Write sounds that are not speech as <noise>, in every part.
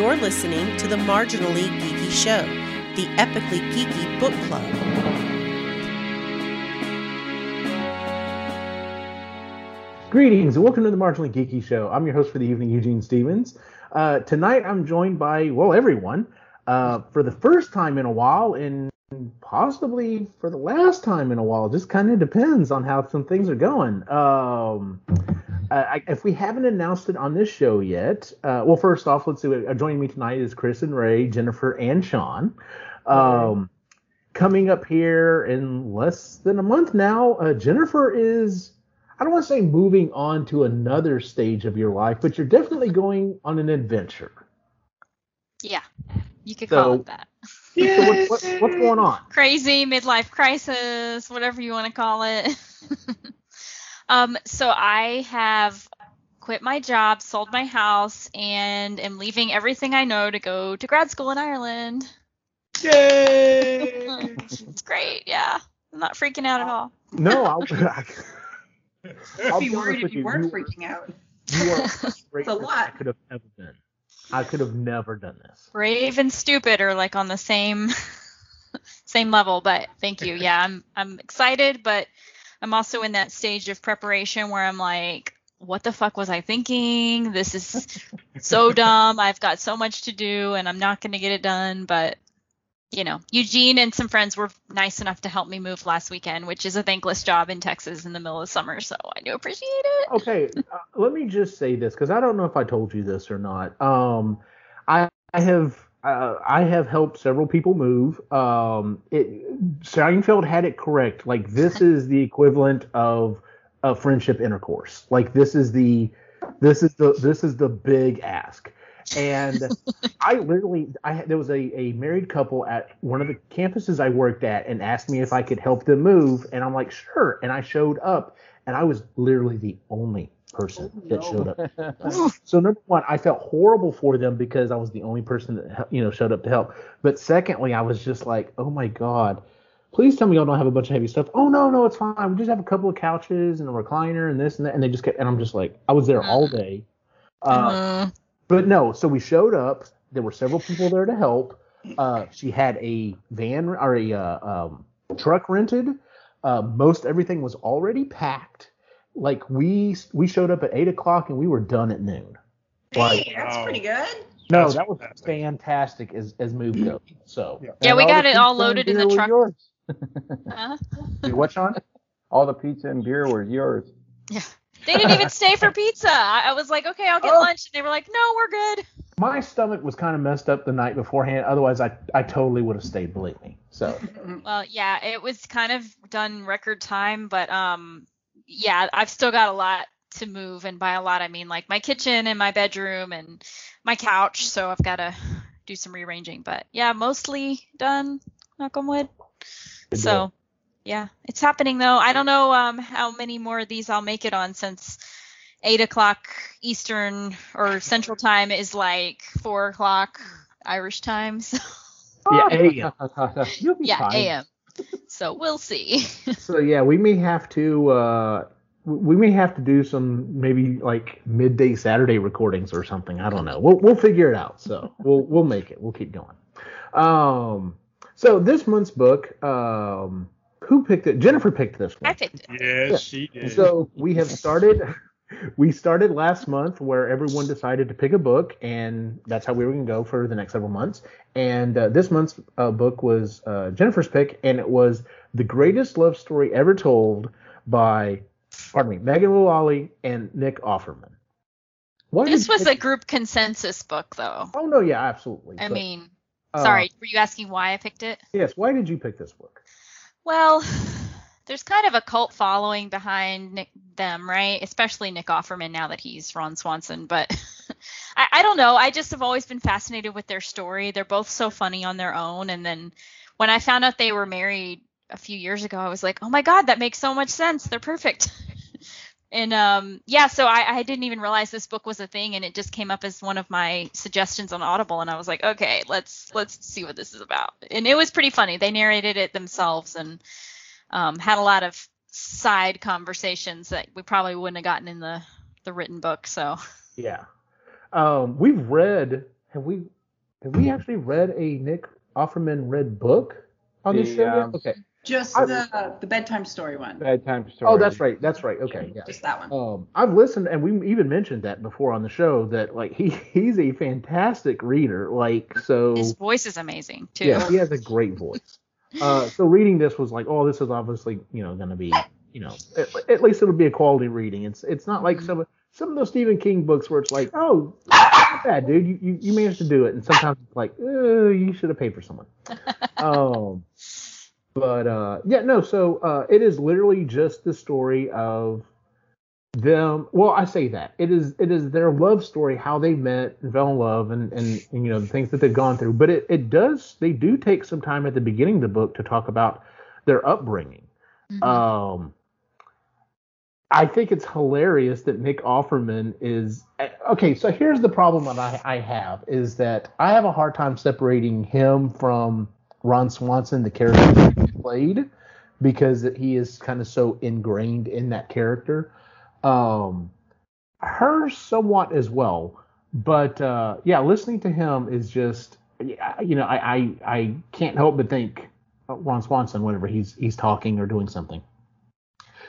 You're listening to the Marginally Geeky Show, the epically geeky book club. Greetings and welcome to the Marginally Geeky Show. I'm your host for the evening, Eugene Stevens. Uh, tonight I'm joined by, well, everyone, uh, for the first time in a while and possibly for the last time in a while. Just kind of depends on how some things are going. Um, I, if we haven't announced it on this show yet, uh, well, first off, let's see. Uh, joining me tonight is Chris and Ray, Jennifer and Sean. Um, coming up here in less than a month now, uh, Jennifer is I don't want to say moving on to another stage of your life, but you're definitely going on an adventure. Yeah, you could So- call it that. So what, what, what's <laughs> going on? Crazy midlife crisis, whatever you want to call it. <laughs> um, so I have quit my job, sold my house, and am leaving everything I know to go to grad school in Ireland. Yay! <laughs> it's great, yeah. I'm not freaking out at all. No, <laughs> I'll, <laughs> I, I'll I'd be be worried if you you, weren't you- freaking out. you are great. It's a lot. I could have never been. I could have never done this. Brave and stupid are like on the same same level, but thank you. Yeah, I'm I'm excited, but I'm also in that stage of preparation where I'm like, what the fuck was I thinking? This is <laughs> so dumb. I've got so much to do and I'm not going to get it done, but you know, Eugene and some friends were nice enough to help me move last weekend, which is a thankless job in Texas in the middle of summer, so I do appreciate it. Okay, uh, let me just say this because I don't know if I told you this or not. Um, I, I have uh, I have helped several people move. Um, it, Seinfeld had it correct. Like this <laughs> is the equivalent of a friendship intercourse. Like this is the this is the this is the big ask. And <laughs> I literally, I there was a, a married couple at one of the campuses I worked at and asked me if I could help them move, and I'm like, sure. And I showed up, and I was literally the only person that showed up. <laughs> so number one, I felt horrible for them because I was the only person that you know showed up to help. But secondly, I was just like, oh my god. Please tell me y'all don't have a bunch of heavy stuff. Oh no, no, it's fine. We just have a couple of couches and a recliner and this and that. And they just kept, and I'm just like, I was there all day. Uh, Mhm. but no, so we showed up. There were several people there to help. Uh, she had a van or a uh, um, truck rented. Uh, most everything was already packed. Like we we showed up at eight o'clock and we were done at noon. Like Hey, that's Wow. pretty good. no, That's that was fantastic. fantastic as as move goes. So Yeah. Yeah, we got it all loaded in the truck. Yours. <laughs> Huh? what, Sean? All the pizza and beer was yours. Yeah. They didn't even stay for pizza. I, I was like, okay, I'll get Oh. lunch. And they were like, no, we're good. My stomach was kind of messed up the night beforehand. Otherwise, I I totally would have stayed. Believe me. So <laughs> Well, yeah, it was kind of done record time, but um, yeah, I've still got a lot to move, and by a lot I mean like my kitchen and my bedroom and my couch. So I've got to do some rearranging, but yeah, mostly done. Knock on wood. Good So deal. yeah, it's happening though. I don't know um how many more of these I'll make it on since eight o'clock Eastern or Central Time is like four o'clock Irish time. So yeah, AM. <laughs> You'll be yeah, fine. AM. So we'll see. <laughs> So yeah, we may have to uh we may have to do some maybe like midday Saturday recordings or something. I don't know. We'll we'll figure it out. So <laughs> we'll we'll make it. We'll keep going. Um so this month's book, um who picked it? Jennifer picked this one. I picked it. Yes, she did. So we have started. We started last month where everyone decided to pick a book, and that's how we were going to go for the next several months. And uh, this month's uh, book was uh, Jennifer's pick, and it was the greatest love story ever told by, pardon me, Megan Mullally and Nick Offerman. Why This was a group consensus book, though. Oh no, yeah, absolutely. I But, mean, uh, sorry, were you asking why I picked it? Yes. Why did you pick this book? Well, there's kind of a cult following behind Nick, them, right? Especially Nick Offerman now that he's Ron Swanson. But <laughs> I, I don't know. I just have always been fascinated with their story. They're both so funny on their own. And then when I found out they were married a few years ago, I was like, oh my God, that makes so much sense. They're perfect. <laughs> and um, yeah, so I, I didn't even realize this book was a thing, and it just came up as one of my suggestions on Audible, and I was like, okay, let's let's see what this is about. And it was pretty funny. They narrated it themselves and um, had a lot of side conversations that we probably wouldn't have gotten in the the written book. So Yeah. Um, we've read have we have we actually read a Nick Offerman read book on this The, show yet? um, Okay. Just I- the the bedtime story one. Bedtime story. Oh, that's right. That's right. Okay. Yeah. Just that one. Um, I've listened, and we even mentioned that before on the show that like he <laughs> he's a fantastic reader. Like so. His voice is amazing too. Yeah, he has a great voice. Uh, so reading this was like, oh, this is obviously you know going to be you know at, at least it'll be a quality reading. It's it's not like some of some of those Stephen King books where it's like, oh, not bad, dude, you, you you managed to do it, and sometimes it's like, oh, you should have paid for someone. <laughs> um, but uh, yeah, no. So uh, it is literally just the story of them. Well, I say that it is it is their love story, how they met and fell in love, and and, and you know the things that they've gone through. But it it does they do take some time at the beginning of the book to talk about their upbringing. Mhm. Um, I think it's hilarious that Nick Offerman is okay. So here's the problem that I, I have is that I have a hard time separating him from Ron Swanson, the character he played, because he is kind of so ingrained in that character. Um, her somewhat as well, but uh, yeah, listening to him is just you know I, I I can't help but think Ron Swanson whenever he's he's talking or doing something.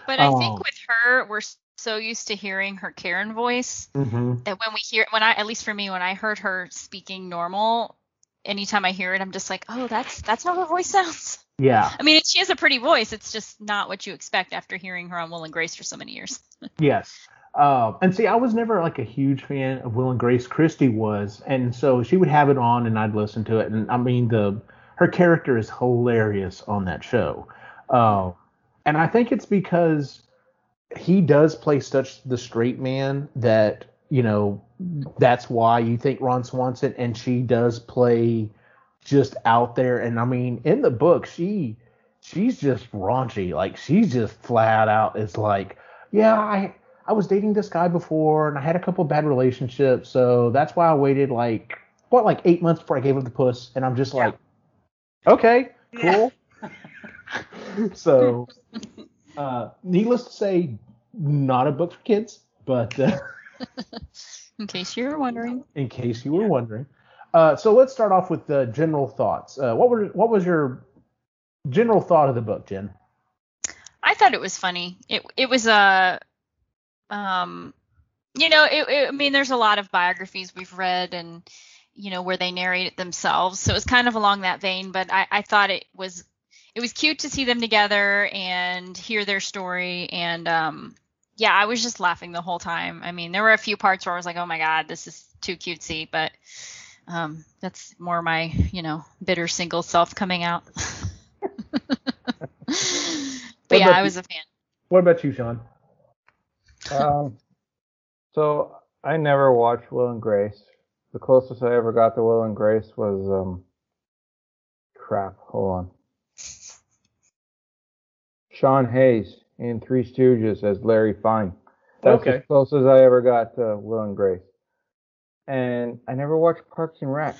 But I Oh. think with her, we're so used to hearing her Karen voice Mm-hmm. that when we hear, when I, at least for me, when I heard her speaking normal, anytime I hear it, I'm just like, oh, that's that's how her voice sounds. Yeah. I mean, she has a pretty voice. It's just not what you expect after hearing her on Will and Grace for so many years. <laughs> Yes. Um, and see, I was never like a huge fan of Will and Grace. Christie was, and so she would have it on, and I'd listen to it. And I mean, the her character is hilarious on that show, uh, and I think it's because he does play such the straight man that you know that's why you think Ron Swanson, and she does play just out there. And I mean, in the book, she she's just raunchy, like she's just flat out. It's like yeah, I I was dating this guy before and I had a couple bad relationships, so that's why I waited like what like eight months before I gave up the puss, and I'm just like, okay, cool. <laughs> <laughs> so, uh, needless to say, not a book for kids, but uh, <laughs> In case you were wondering. in case you were wondering, uh, so let's start off with the general thoughts. Uh, what were what was your general thought of the book, Jen? I thought it was funny. It it was a um you know, it, it, I mean there's a lot of biographies we've read and you know where they narrate it themselves. So it was kind of along that vein, but I, I thought it was it was cute to see them together and hear their story and um yeah, I was just laughing the whole time. I mean, there were a few parts where I was like, "Oh my god, this is too cutesy," but um that's more my, you know, bitter single self coming out. <laughs> but yeah, about I you? was a fan. What about you, Sean? <laughs> Um, so I never watched Will and Grace. The closest I ever got to Will and Grace was um, crap. Hold on. Sean Hayes in Three Stooges as Larry Fine. That's Okay. as close as I ever got to Will and Grace. And I never watched Parks and Rec.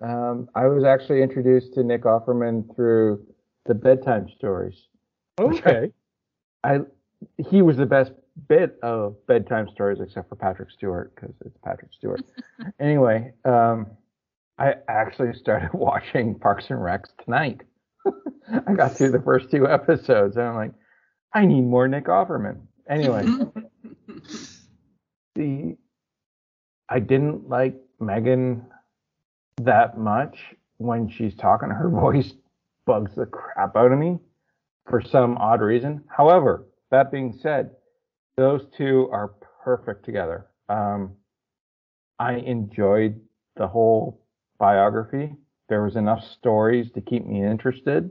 Um, I was actually introduced to Nick Offerman through the bedtime stories. Okay. <laughs> I he was the best bit of bedtime stories except for Patrick Stewart because it's Patrick Stewart. <laughs> anyway, um, I actually started <laughs> watching Parks and Recs tonight. I got through the first two episodes and I'm like, I need more Nick Offerman. Anyway, the I didn't like Megan that much when she's talking. Her <laughs> voice bugs the crap out of me for some odd reason. However, that being said, those two are perfect together. Um, I enjoyed the whole biography. There was enough stories to keep me interested,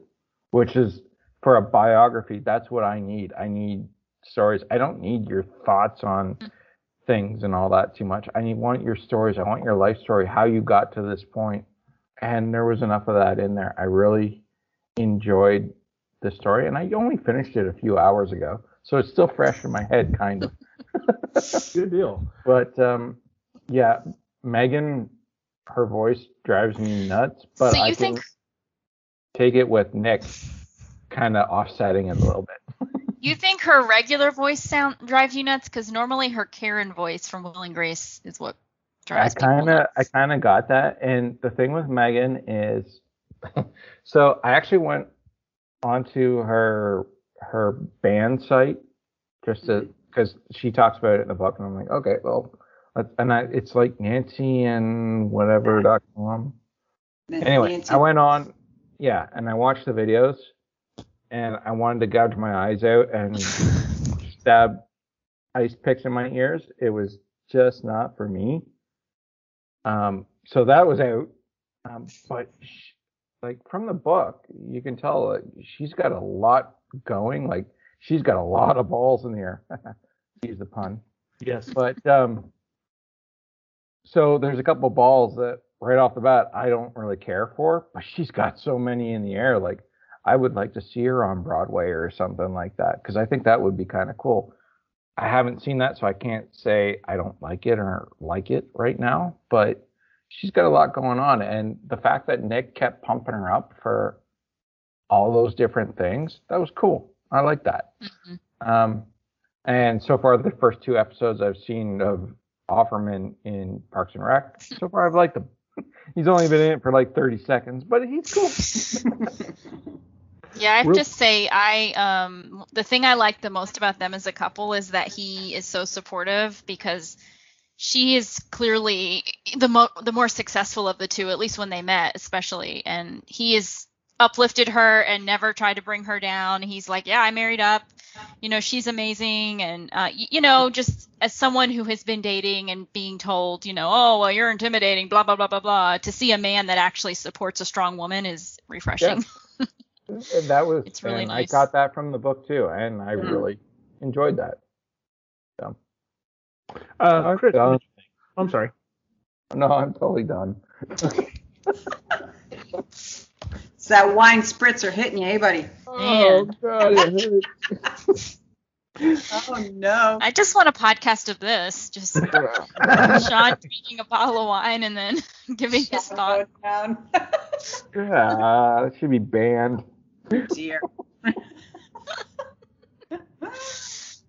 which is for a biography, that's what I need. I need stories. I don't need your thoughts on things and all that too much. I need want your stories. I want your life story, how you got to this point. And there was enough of that in there. I really enjoyed the story, and I only finished it a few hours ago, so it's still fresh in my head, kind of. <laughs> Good deal. But um, yeah, Megan, her voice drives me nuts, but So you I can think- take it with Nick, kind of offsetting it a little bit. <laughs> You think her regular voice sound drives you nuts? Because normally her Karen voice from Will and Grace is what drives people kind of. I kind of got that. And the thing with Megan is, <laughs> so I actually went onto her her band site just to mm-hmm. because she talks about it in the book, and I'm like, okay, well, and I it's like Nancy and whatever dot com. Anyway, Nancy- I went on, yeah, and I watched the videos, and I wanted to gouge my eyes out and <laughs> stab ice picks in my ears. It was just not for me. Um, so that was out. Um, but sh- like from the book, you can tell like, she's got a lot going. Like she's got a lot of balls in the air. <laughs> Use the pun. Yes. But um, so there's a couple balls that right off the bat I don't really care for, but she's got so many in the air. Like I would like to see her on Broadway or something like that because I think that would be kind of cool. I haven't seen that, so I can't say I don't like it or like it right now. But she's got a lot going on, and the fact that Nick kept pumping her up for all those different things that was cool. I like that. Mhm. Um, and so far, the first two episodes I've seen of Offerman in Parks and Rec, so far I've liked him. <laughs> He's only been in it for like 30 seconds, but he's cool. <laughs> Yeah, I have Real- to say, I um the thing I like the most about them as a couple is that he is so supportive because she is clearly the mo- the more successful of the two, at least when they met, especially, and he has uplifted her and never tried to bring her down. He's like, yeah, I married up, you know, she's amazing, and uh, y- you know, just as someone who has been dating and being told, you know, oh well, you're intimidating, blah blah blah blah blah, to see a man that actually supports a strong woman is refreshing. <laughs> And that was It's really and nice. I got that from the book too, and I Mhm. really enjoyed that. Uh, Chris, done. I'm sorry. No, I'm totally done. <laughs> It's that wine spritzer hitting you, hey buddy. Oh god, it hurts. <laughs> Oh no. I just want a podcast of this, just <laughs> Sean drinking a bottle of wine and then <laughs> giving his thought. Down. yeah, that should be banned. Dear. <sighs> <sighs> So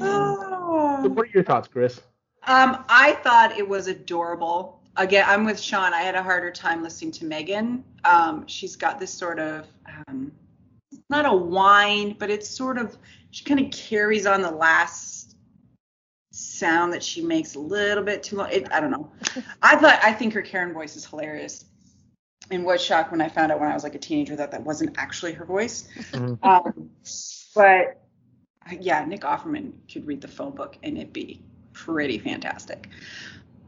Oh. what are your thoughts, Chris? Um, I thought it was adorable. Again, I'm with Sean. I had a harder time listening to Megan. Um, she's got this sort of um, not a whine, but it's sort of she kind of carries on the last sound that she makes a little bit too long. It, I don't know. <laughs> I thought I think her Karen voice is hilarious. And was shocked when I found out when I was like a teenager that that wasn't actually her voice. Mhm. <laughs> Um, but yeah, Nick Offerman could read the phone book and it'd be pretty fantastic.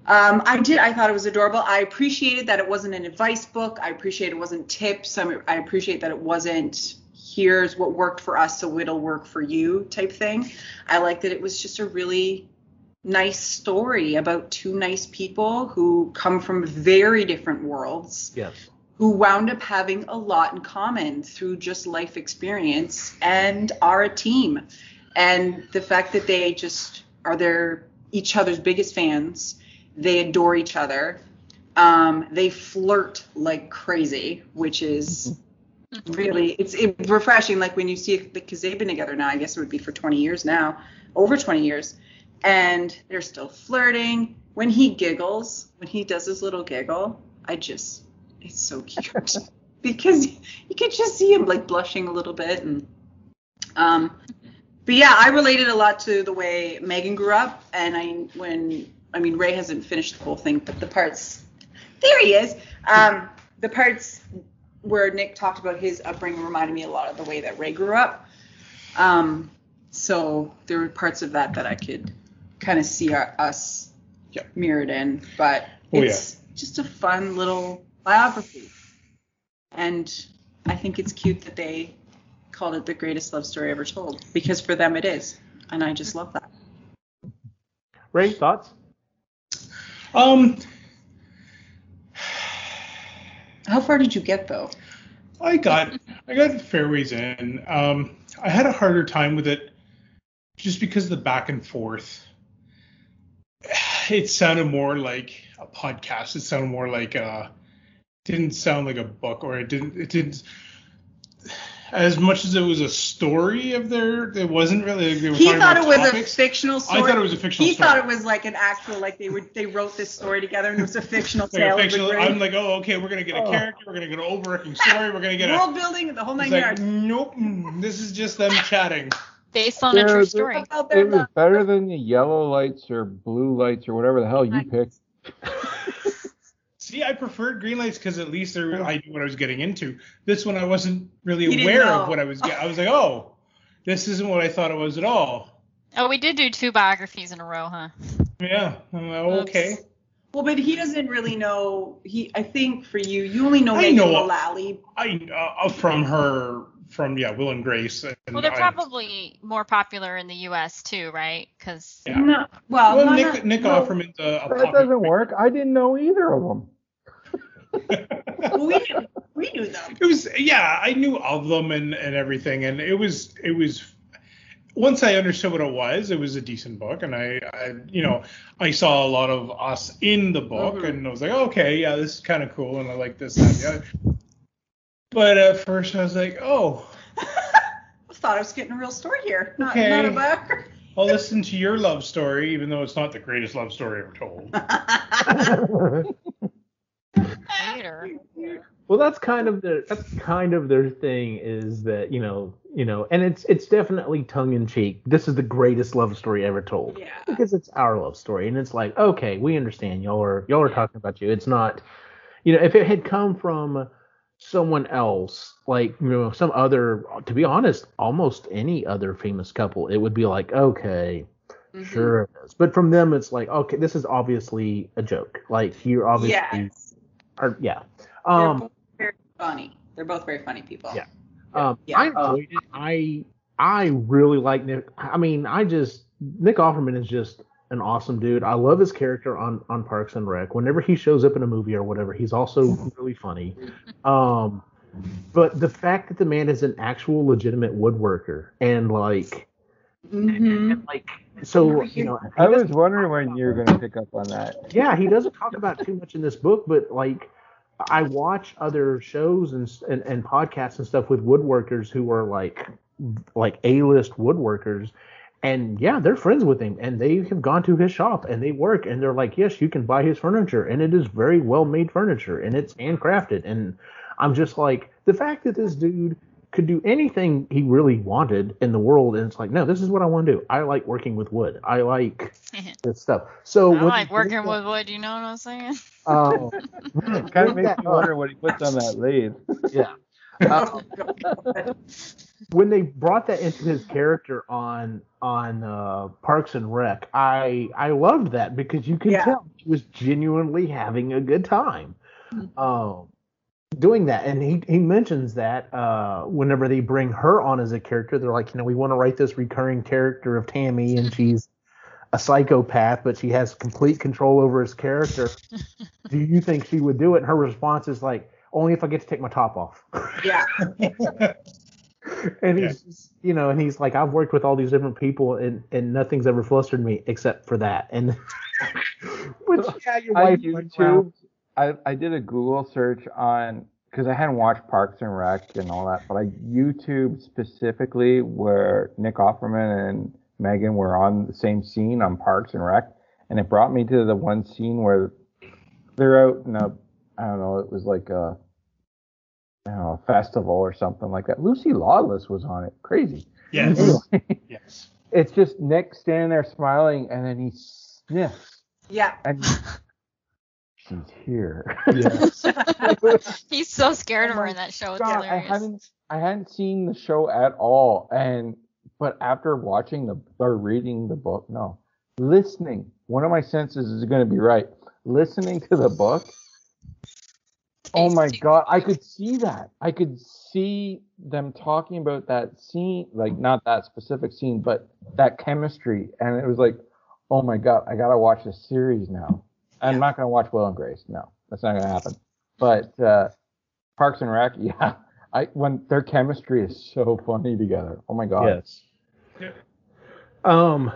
Um, I did. I thought it was adorable. I appreciated that it wasn't an advice book. I appreciate it wasn't tips. I, I appreciate that it wasn't here's what worked for us, so it'll work for you type thing. I like that it was just a really nice story about two nice people who come from very different worlds Yes. who wound up having a lot in common through just life experience and are a team. And the fact that they just are their each other's biggest fans, they adore each other. Um, they flirt like crazy, which is really it's, it's refreshing. Like when you see it because they've been together now, I guess it would be for 20 years now, over 20 years, and they're still flirting. When he giggles, when he does his little giggle, I just it's so cute <laughs> because you could just see him like blushing a little bit and um but yeah i related a lot to the way megan grew up and i when i mean ray hasn't finished the whole thing but the parts there he is um the parts where nick talked about his upbringing reminded me a lot of the way that ray grew up um so there were parts of that that i could kind of see our, us Yeah. mirrored in but Oh, yeah. it's just a fun little biography and i think it's cute that they called it the greatest love story ever told because for them it is and i just love that Ray, thoughts? Um, how far did you get though I got I got fairways in. Um, I had a harder time with it just because of the back and forth. It sounded more like a podcast. It sounded more like a didn't sound like a book, or it didn't it didn't. As much as it was a story of their, it wasn't really. Like they were He thought about it was a fictional story. I thought it was a fictional story. He story. thought it was like an actual, like they were they wrote this story together and it was a fictional <laughs> Like tale. of the fictional, I'm like, oh, okay, we're gonna get a Oh. character, we're gonna get an overarching story, we're gonna get a. world building, the whole nine It's like, yards. nope, mm, this is just them chatting. Based on a true story. About It was better than the yellow lights or blue lights or whatever the hell you picked. <laughs> See, I preferred green lights because at least there, I knew what I was getting into. This one, I wasn't really You aware know. of what I was. Get, I was like, <laughs> oh, this isn't what I thought it was at all. Oh, we did do two biographies in a row, huh? Yeah. I'm like, Oops. okay. Well, but he doesn't really know. He, I think for you, you only know I Megan know- Mullally. I uh, from her from yeah Will and Grace. And Well, they're I- probably more popular in the U.S. too, right? Because Yeah. No, well, Well, Nick no, Nick no. Offerman's a, a That doesn't work. I didn't know either of them. Well, we knew, we knew them. it was yeah I knew of them and and everything and it was it was once I understood what it was it was a decent book and I, I you know I saw a lot of us in the book Mhm. and I was like okay yeah this is kind of cool and I like this that, and the other. but at first I was like oh I <laughs> thought I was getting a real story here, not, Okay. not a biography. I'll listen to your love story even though it's not the greatest love story ever told <laughs> later. Well, that's kind of their that's kind of their thing is that you know you know, and it's it's definitely tongue in cheek. This is the greatest love story ever told yeah. because it's our love story, and it's like okay, we understand y'all are y'all are talking about you. It's not, you know, if it had come from someone else, like you know, some other, to be honest, almost any other famous couple, it would be like okay, Mhm. sure it is. But from them, it's like okay, this is obviously a joke. Like you're obviously, Yes. Or, yeah. They're Um, both very funny. They're both very funny people. Yeah. Um, Yeah. I enjoyed it. I I really like Nick. I mean, I just Nick Offerman is just an awesome dude. I love his character on on Parks and Rec. Whenever he shows up in a movie or whatever, he's also really funny. Um, but the fact that the man is an actual legitimate woodworker and like hmm and like so you know he I was wondering when you were going to pick up on that. yeah, he doesn't talk about too much in this book, but like I watch other shows and, and and podcasts and stuff with woodworkers who are like like A-list woodworkers and yeah, they're friends with him and they have gone to his shop and they work and they're like, "Yes, you can buy his furniture and it is very well-made furniture and it's handcrafted." And I'm just like the fact that this dude could do anything he really wanted in the world and it's like, "No, this is what I want to do. I like working with wood. I like <laughs> this stuff." So I when like working brings with wood. You know what I'm saying? um, It kind of makes me wonder what he puts on that lathe. yeah. Uh, when they brought that into his character on on uh, Parks and Rec, I I loved that because you could Yeah. tell he was genuinely having a good time, um, doing that. And he he mentions that uh, whenever they bring her on as a character, they're like, you know, we want to write this recurring character of Tammy, and <laughs> she's a psychopath, but she has complete control over his character. <laughs> Do you think she would do it? And her response is like, only if I get to take my top off. Yeah. <laughs> and he's just, you know and he's like i've worked with all these different people and and nothing's ever flustered me except for that and which yeah your wife went around- YouTube. I, I did a Google search on because I hadn't watched Parks and Rec and all that, but I YouTube specifically where Nick Offerman and Megan were on the same scene on Parks and Rec, and it brought me to the one scene where they're out in a I don't know, it was like a I don't know, a festival or something like that. Lucy Lawless was on it. Crazy. yes Anyway, yes it's just Nick standing there smiling, and then he sniffs, Yeah. and she's here. yes <laughs> He's so scared of Oh her in that show. It's God, I hilarious. hadn't I hadn't seen the show at all, and but after watching the or reading the book, no, listening, one of my senses is going to be right. Listening to the book, oh my God, I could see that. I could see them talking about that scene, like not that specific scene, but that chemistry, and it was like, oh my God, I gotta watch this series now. I'm not gonna watch Will and Grace. No, that's not gonna happen. But uh, Parks and Rec, <laughs> yeah. I when their chemistry is so funny together. Oh my god. yes um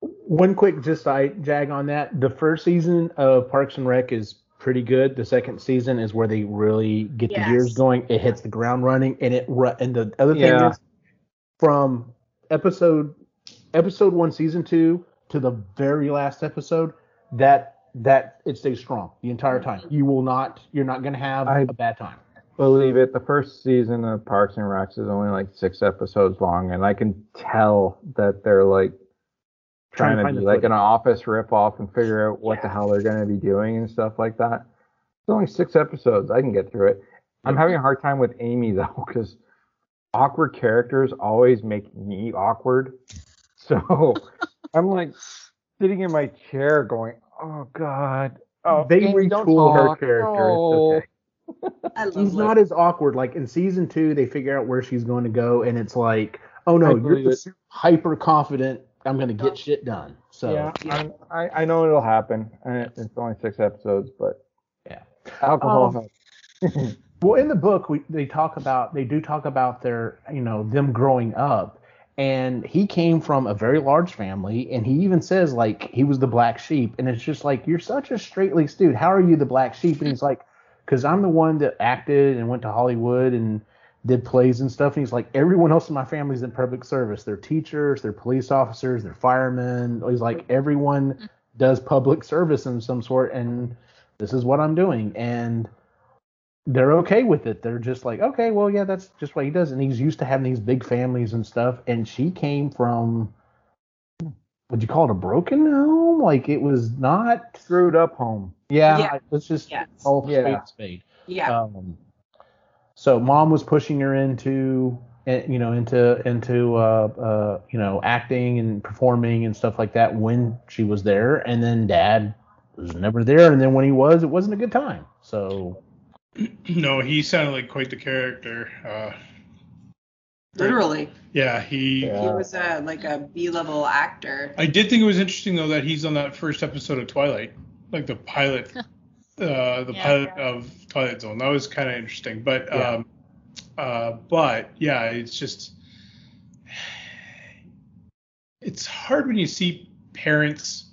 one quick just i jag on that the first season of parks and rec is pretty good. The second season is where they really get Yes. the gears going. It hits the ground running, and it ru- and the other thing Yeah. is from episode episode one, season two to the very last episode that that it stays strong the entire mm-hmm. time. You will not. You're not gonna have I- a bad time. Believe it, the first season of Parks and Recs is only like six episodes long, and I can tell that they're like Trying trying, to to find be like footing. an office ripoff and figure out what the hell they're going to be doing and stuff like that. It's only six episodes. I can get through it. I'm having a hard time with Amy <laughs> though, because awkward characters always make me awkward. So <laughs> I'm like sitting in my chair going, "Oh God." Oh, They Amy, retool her character. No. It's okay. She's Liv. not as awkward. Like in season two, they figure out where she's going to go, and it's like, oh no, you're the hyper confident. I'm going to get shit done. So yeah, I'm, I I know it'll happen. and It's only six episodes, but Yeah. alcohol Um. <laughs> Well, in the book, we they talk about they do talk about their you know them growing up, and he came from a very large family, and he even says like he was the black sheep, and it's just like you're such a straight laced dude. How are you the black sheep? And he's like, because I'm the one that acted and went to Hollywood and did plays and stuff. And he's like, everyone else in my family's in public service. They're teachers, they're police officers, they're firemen. He's like, everyone does public service in some sort, and this is what I'm doing. And they're okay with it. They're just like, okay, well, yeah, that's just what he does. And he's used to having these big families and stuff. And she came from, would you call it a broken home? Like it was not. Screwed up home. Yeah, Yeah. let's just Yes. call a spade Yeah. spade. Yeah. Um, so mom was pushing her into, eh, you know, into into uh, uh, you know acting and performing and stuff like that when she was there, and then dad was never there, and then when he was, it wasn't a good time. So <clears throat> No, he sounded like quite the character. Uh, Literally. yeah, he. Yeah. He was a like a B level actor. I did think it was interesting though that he's on that first episode of Twilight, like the pilot, uh, the Yeah. pilot of Twilight Zone. That was kind of interesting, but Yeah. um, uh, but yeah, it's just it's hard when you see parents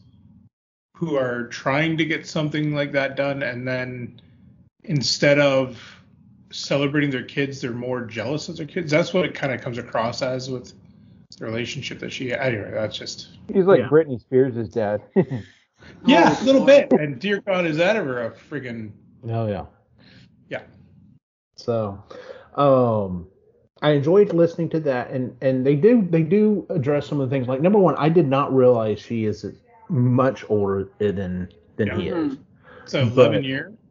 who are trying to get something like that done and then instead of celebrating their kids they're more jealous of their kids that's what it kind of comes across as with the relationship that she anyway that's just He's like Yeah. Britney Spears' dad. <laughs> yeah a little bit and dear god is that ever a friggin' Oh yeah. Yeah. So, um, I enjoyed listening to that, and and they do they do address some of the things. Like number one, I did not realize she is much older than than he is. So 11 But- year One and a half.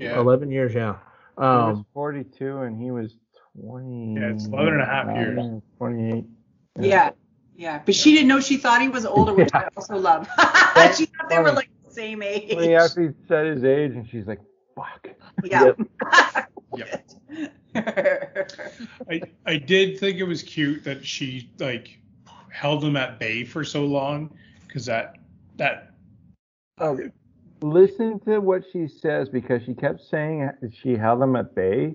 Yeah Eleven years, yeah. he was Um, 42 and he was 20. Yeah, it's 11 and a half years. 28. Yeah. Yeah. But she didn't know she thought he was older, which I also love. <laughs> she thought they were like the same age. When he actually said his age, and she's like, "Fuck." Yeah. Yep. <laughs> <laughs> I I did think it was cute that she like held him at bay for so long because that that Oh, listen to what she says because she kept saying she held them at bay,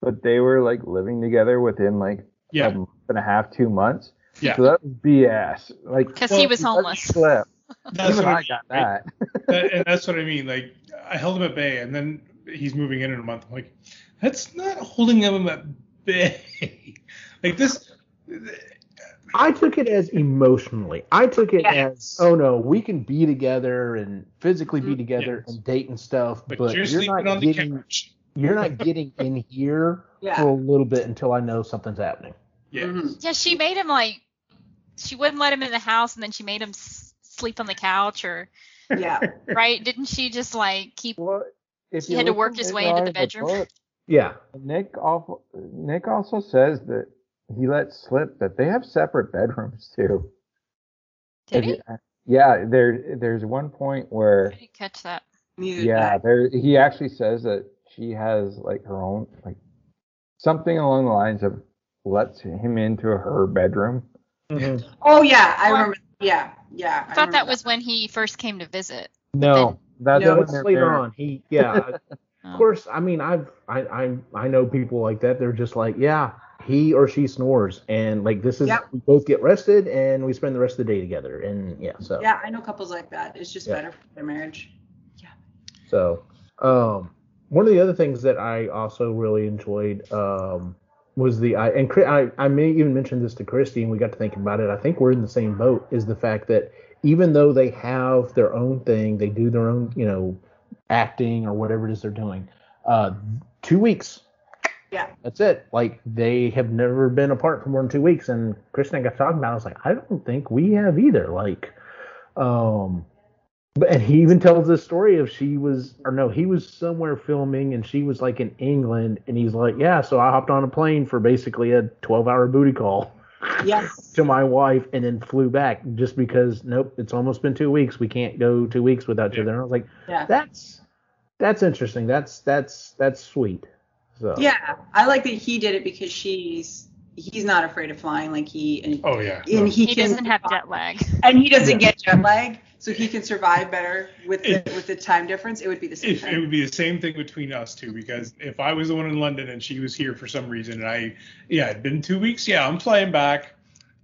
but they were like living together within like a yeah month and a half, two months. yeah So that was BS. Like, Because Well, he was homeless. slip. <laughs> that's Even what I, I got that. That- and that's what I mean like I held him at bay and then he's moving in in a month I'm like that's not holding him at bay <laughs> like this I took it as emotionally. I took it Yes. as, oh no, we can be together and physically be Mhm. together Yes. and date and stuff, but, but, you're, you're, not on getting couch you're not <laughs> getting in here Yeah. for a little bit until I know something's happening. yeah Mhm. Yeah, she made him like she wouldn't let him in the house, and then she made him s- sleep on the couch, or Yeah. <laughs> right? Didn't she just like keep? Well, if He had to work his way into the Rise bedroom. Yeah. Nick also Nick also says that he let slip that they have separate bedrooms <laughs> too. Did he? Yeah, there there's one point I where didn't catch that. Neither yeah, I. there he actually says that she has like her own like something along the lines of lets him into her bedroom. Mm-hmm. Oh yeah, I What? remember. Yeah, yeah. I thought that remember was when he first came to visit. No, that's No, when That's they're later married. on. He yeah. <laughs> Of course, I mean, I've I, I I know people like that. They're just like, yeah, he or she snores, and like this is Yep. we both get rested, and we spend the rest of the day together, and yeah, so Yeah, I know couples like that. It's just Yeah. better for their marriage. Yeah. So Um, one of the other things that I also really enjoyed um, was the I and I I may even mention this to Christy and we got to thinking about it. I think we're in the same boat. Is the fact that even though they have their own thing, they do their own you know acting or whatever it is they're doing. Uh, two weeks. Yeah. That's it. Like they have never been apart for more than two weeks. And Christy and I got talking about. It. I was like, I don't think we have either. Like, um, but and he even tells this story of she was or no, he was somewhere filming and she was like in England and he's like, yeah, so I hopped on a plane for basically a 12 hour booty call <laughs> Yes. to my wife and then flew back just because nope, it's almost been two weeks. We can't go two weeks without each Yeah. other. And I was like, Yeah. that's that's interesting. That's that's that's sweet. So Yeah. I like that he did it because she's he's not afraid of flying like he and, Oh yeah. and he, He can doesn't have jet lag. and he doesn't Yeah. get jet lag, so he can survive better with the If- with the time difference. It would be the same If, it thing. would be the same thing between us two because if I was the one in London and she was here for some reason and I yeah it'd been two weeks yeah I'm flying back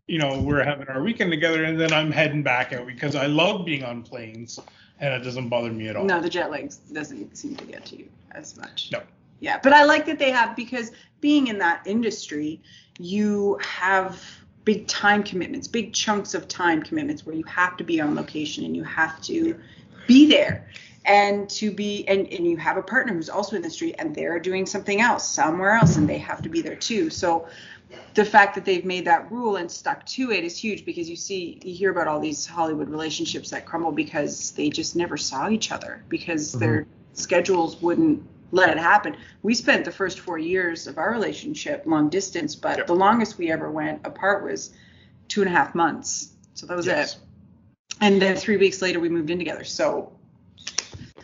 you know we're having our weekend together and then I'm heading back out because I love being on planes and it doesn't bother me at all. No, the jet lag doesn't seem to get to you as much. No. Yeah, but I like that they have because being in that industry, you have big time commitments, big chunks of time commitments where you have to be on location and you have to be there. And to be and, and you have a partner who's also in the industry and they're doing something else somewhere else and they have to be there too. So the fact that they've made that rule and stuck to it is huge because you see you hear about all these Hollywood relationships that crumble because they just never saw each other because mm-hmm. their schedules wouldn't let it happen. We spent the first four years of our relationship long distance, but Yep. the longest we ever went apart was two and a half months. So that was Yes. it. And then three weeks later we moved in together. So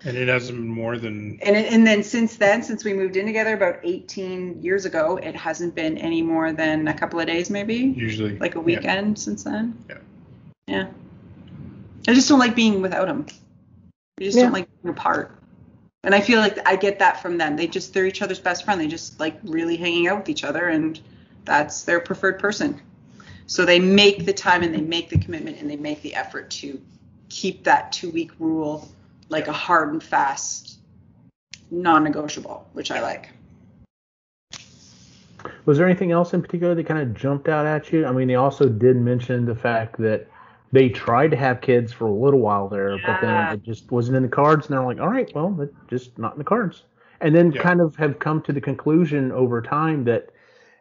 And it hasn't been more than and it- and then since then, since we moved in together about 18 years ago, it hasn't been any more than a couple of days, maybe usually like a yeah. weekend since then. Yeah. Yeah. I just don't like being without him. I just Yeah. don't like being apart. And I feel like I get that from them. They just they're each other's best friend. They just like really hanging out with each other and that's their preferred person. So they make the time and they make the commitment and they make the effort to keep that two week rule like a hard and fast non-negotiable, which I like. Was there anything else in particular that kind of jumped out at you? I mean, they also did mention the fact that they tried to have kids for a little while there, but then it just wasn't in the cards, and they're like, all right, well, that's just not in the cards. And then Yeah. kind of have come to the conclusion over time that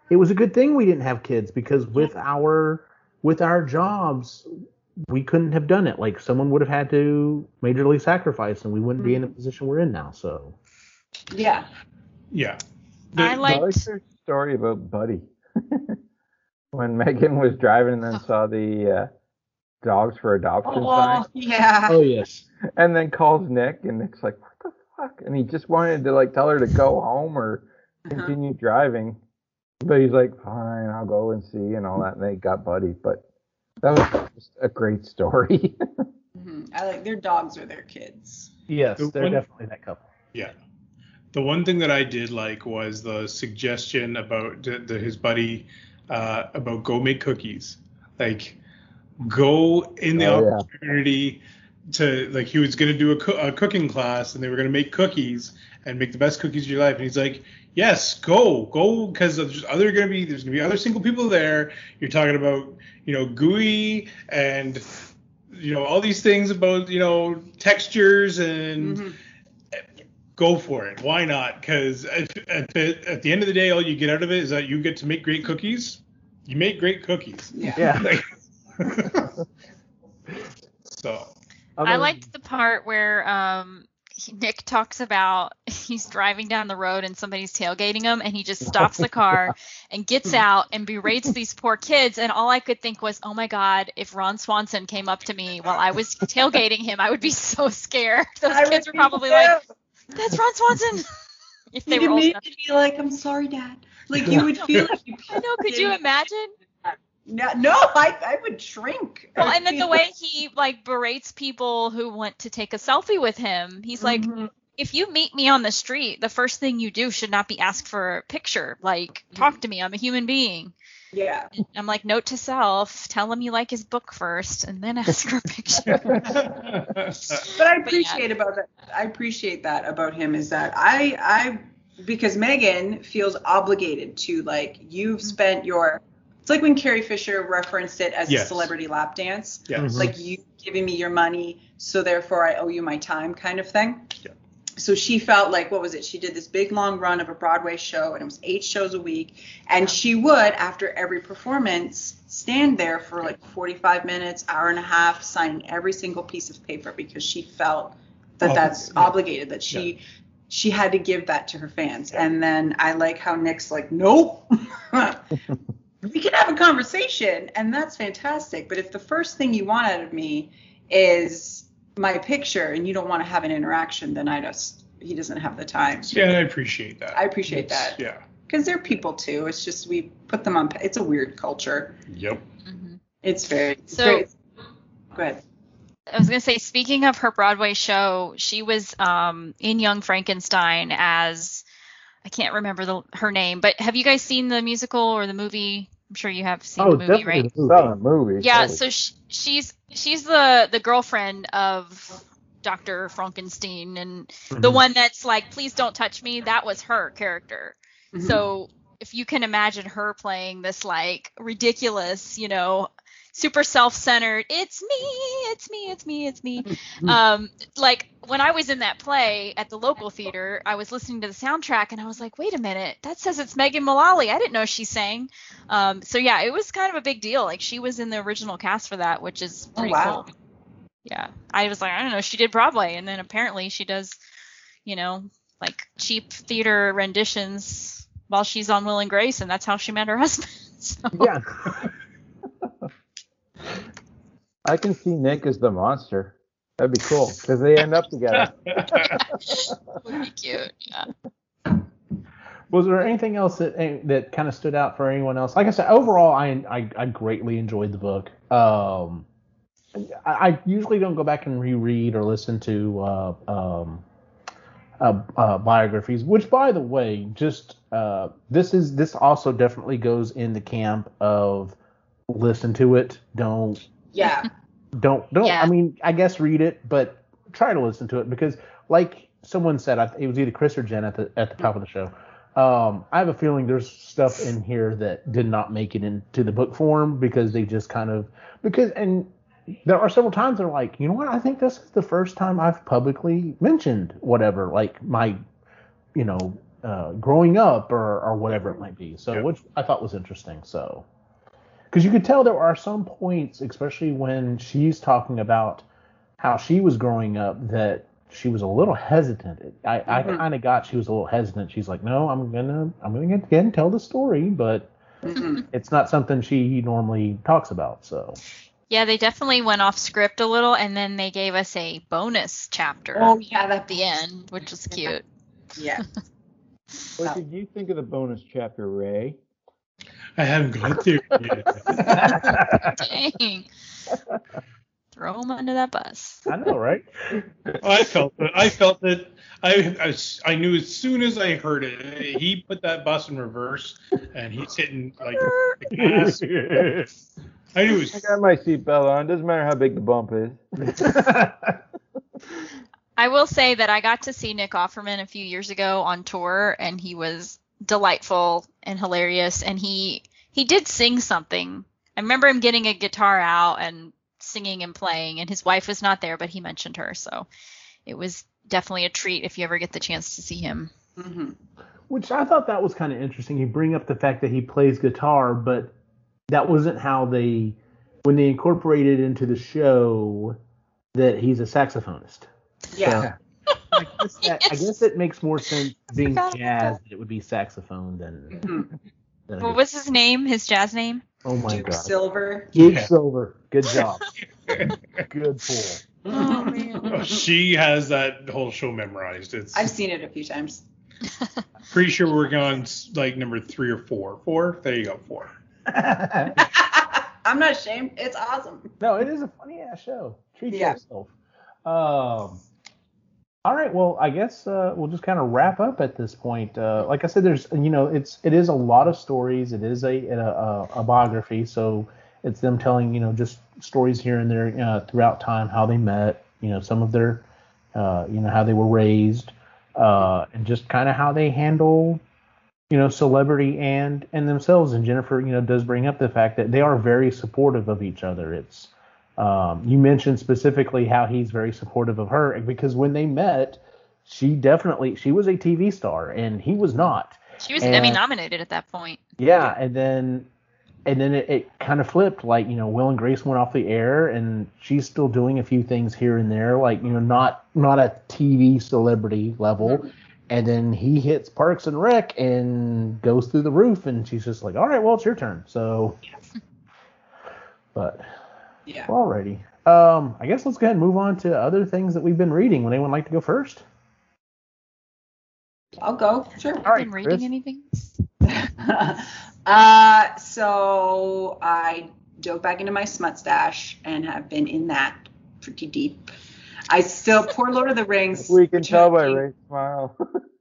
it was a good thing we didn't have kids because with our with our jobs we couldn't have done it. Like someone would have had to majorly sacrifice, and we wouldn't be in the position we're in now. So Yeah. yeah. I The- like- I like their story about Buddy. <laughs> when Megan was driving and then saw the uh, dogs for adoption sign, Oh, yeah. oh yes, and then calls Nick, and Nick's like, "What the fuck?" And he just wanted to like tell her to go home or Uh-huh. continue driving, but he's like, "Fine, I'll go and see," and all that. And they got Buddy, but that was just a great story. <laughs> Mhm. I like their dogs are their kids. yes, The they're one- definitely that couple. Yeah. The one thing that I did like was the suggestion about the, the, his buddy uh, about go make cookies. Like, go in the Oh, yeah. opportunity to like he was gonna do a, coo- a cooking class and they were gonna make cookies and make the best cookies of your life. And he's like, yes, go, go, because there's other gonna be there's gonna be other single people there. You're talking about you know gooey and you know all these things about you know textures and Mhm. go for it. Why not? Because at, at, the- at the end of the day, all you get out of it is that you get to make great cookies. You make great cookies. Yeah. Yeah. <laughs> Like- so I liked the part where um Nick talks about <laughs> he's driving down the road and somebody's tailgating him and he just stops the car <laughs> and gets out and berates these poor kids. And all I could think was oh my god if Ron Swanson came up to me while I was tailgating him I would be so scared. <laughs> Those I kids would were probably too. like that's Ron Swanson. If they You'd were old enough. be like, I'm sorry, Dad. Like you would feel like you I know could you imagine No, no, I, I would shrink. Well and then the way <laughs> he like berates people who want to take a selfie with him he's like Mhm. if you meet me on the street, the first thing you do should not be ask for a picture. Like, talk to me. I'm a human being. Yeah. I'm like, note to self, tell him you like his book first, and then ask for a picture. <laughs> But I appreciate about that. I appreciate that about him is that I I because Megan feels obligated to like you've spent your. It's like when Carrie Fisher referenced it as a celebrity lap dance. yes. Mhm. like you giving me your money, so therefore I owe you my time kind of thing. Yeah. So she felt like what was it? She did this big long run of a Broadway show and it was eight shows a week. And she would, after every performance, stand there for like 45 minutes, hour and a half, signing every single piece of paper because she felt that that's yeah. obligated, that she she had to give that to her fans. And then I like how Nick's like, nope. <laughs> <laughs> we can have a conversation and that's fantastic but if the first thing you want out of me is my picture and you don't want to have an interaction then i just he doesn't have the time yeah, I appreciate that. I appreciate that. Yeah. because they're people too it's just we put them on it's a weird culture Yep. Mhm. it's very it's So- very, go ahead I was gonna say, speaking of her Broadway show, she was um, in Young Frankenstein as I can't remember the, her name, but have you guys seen the musical or the movie? I'm sure you have seen oh, the movie, definitely right? the movie. Saw the movie. Yeah, totally. so sh- she's she's the the girlfriend of Dr. Frankenstein and the Mhm. one that's like, please don't touch me. That was her character. Mhm. So if you can imagine her playing this like ridiculous, you know, super self-centered, it's me, it's me, it's me, it's me. <laughs> um, like when I was in that play at the local theater, I was listening to the soundtrack and I was like, wait a minute, that says it's Megan Mullally. I didn't know she sang. Um, so yeah, it was kind of a big deal. Like she was in the original cast for that, which is Oh, pretty wow. cool. Yeah, I was like, I don't know, she did Broadway, and then apparently she does, you know, like cheap theater renditions while she's on Will and Grace, and that's how she met her husband. <laughs> So, Yeah. <laughs> I can see Nick as the monster. That'd be cool because they end up together. <laughs> would be cute. Yeah. Was there anything else that eh, that kind of stood out for anyone else? Like I said, overall, I I, I greatly enjoyed the book. Um, I, I usually don't go back and reread or listen to uh, um, uh, uh, biographies. Which, by the way, just uh, this is this also definitely goes in the camp of listen to it. Don't yeah. <laughs> Don't don't Yeah. i mean i guess read it but try to listen to it because like someone said I, it was either chris or jen at the at the top of the show. Um i have a feeling there's stuff in here that did not make it into the book form because they just kind of because and there are several times they're like you know what? I think this is the first time i've publicly mentioned whatever like my you know uh growing up or or whatever it might be. So Yep. which i thought was interesting. So because you could tell there are some points, especially when she's talking about how she was growing up, that she was a little hesitant. I, I Mhm. kind of got she was a little hesitant. She's like, no, I'm gonna I'm gonna get again tell the story, but Mhm. it's not something she normally talks about. So Yeah, they definitely went off script a little, and then they gave us a bonus chapter oh yeah at the end, which was cute. yeah What did you think of the bonus chapter, Ray? <laughs> I haven't gone through yet. Dang. Throw them under that bus. I know, right? Oh, I felt it. I felt that. I, I s- I knew as soon as I heard it, he put that bus in reverse and he's hitting like. I knew it I got my seatbelt on. Doesn't matter how big the bump is. <laughs> I will say that I got to see Nick Offerman a few years ago on tour, and he was delightful and hilarious. And he he did sing something. I remember him getting a guitar out and singing and playing, and his wife was not there, but he mentioned her, so it was definitely a treat if you ever get the chance to see him. hmm Which I thought that was kind of interesting. You bring up the fact that he plays guitar, but that wasn't how they when they incorporated into the show that he's a saxophonist. yeah I guess, that, I guess it makes more sense being forgot jazz that it would be saxophone than. Mhm. than What was his name? His jazz name? Oh my Duke god. Silver Duke Yeah. Silver. Good job. Good pull. <laughs> Oh man. Oh, she has that whole show memorized. It's I've seen it a few times <laughs> pretty sure we're going like number three or four. Four. There you go. Four. <laughs> I'm not ashamed it's awesome no, it is a funny ass show. Treat Yeah. yourself. Um, All right, well, I guess uh, we'll just kind of wrap up at this point. Uh, like I said, there's you know, it's it is a lot of stories. It is a a, a biography, so it's them telling you know just stories here and there uh, throughout time, how they met, you know, some of their, uh, you know, how they were raised, uh, and just kind of how they handle, you know, celebrity and and themselves. And Jennifer, you know, does bring up the fact that they are very supportive of each other. It's um, you mentioned specifically how he's very supportive of her because when they met, she definitely she was a TV star and he was not. She was And- Emmy nominated at that point. Yeah, and then and then it, it kind of flipped. Like you know, Will and Grace went off the air, and she's still doing a few things here and there, like you know, not not a TV celebrity level. And then he hits Parks and Rec and goes through the roof, and she's just like, "All right, well, it's your turn." So, but Yeah. Well, alrighty. Um, I guess let's go ahead and move on to other things that we've been reading. Would anyone like to go first? I'll go. Sure. All right, been reading Chris. anything? <laughs> uh, so I dove back into my smut stash and have been in that pretty deep. I still poor Lord of the Rings. We can tell by Ray's smile. <laughs>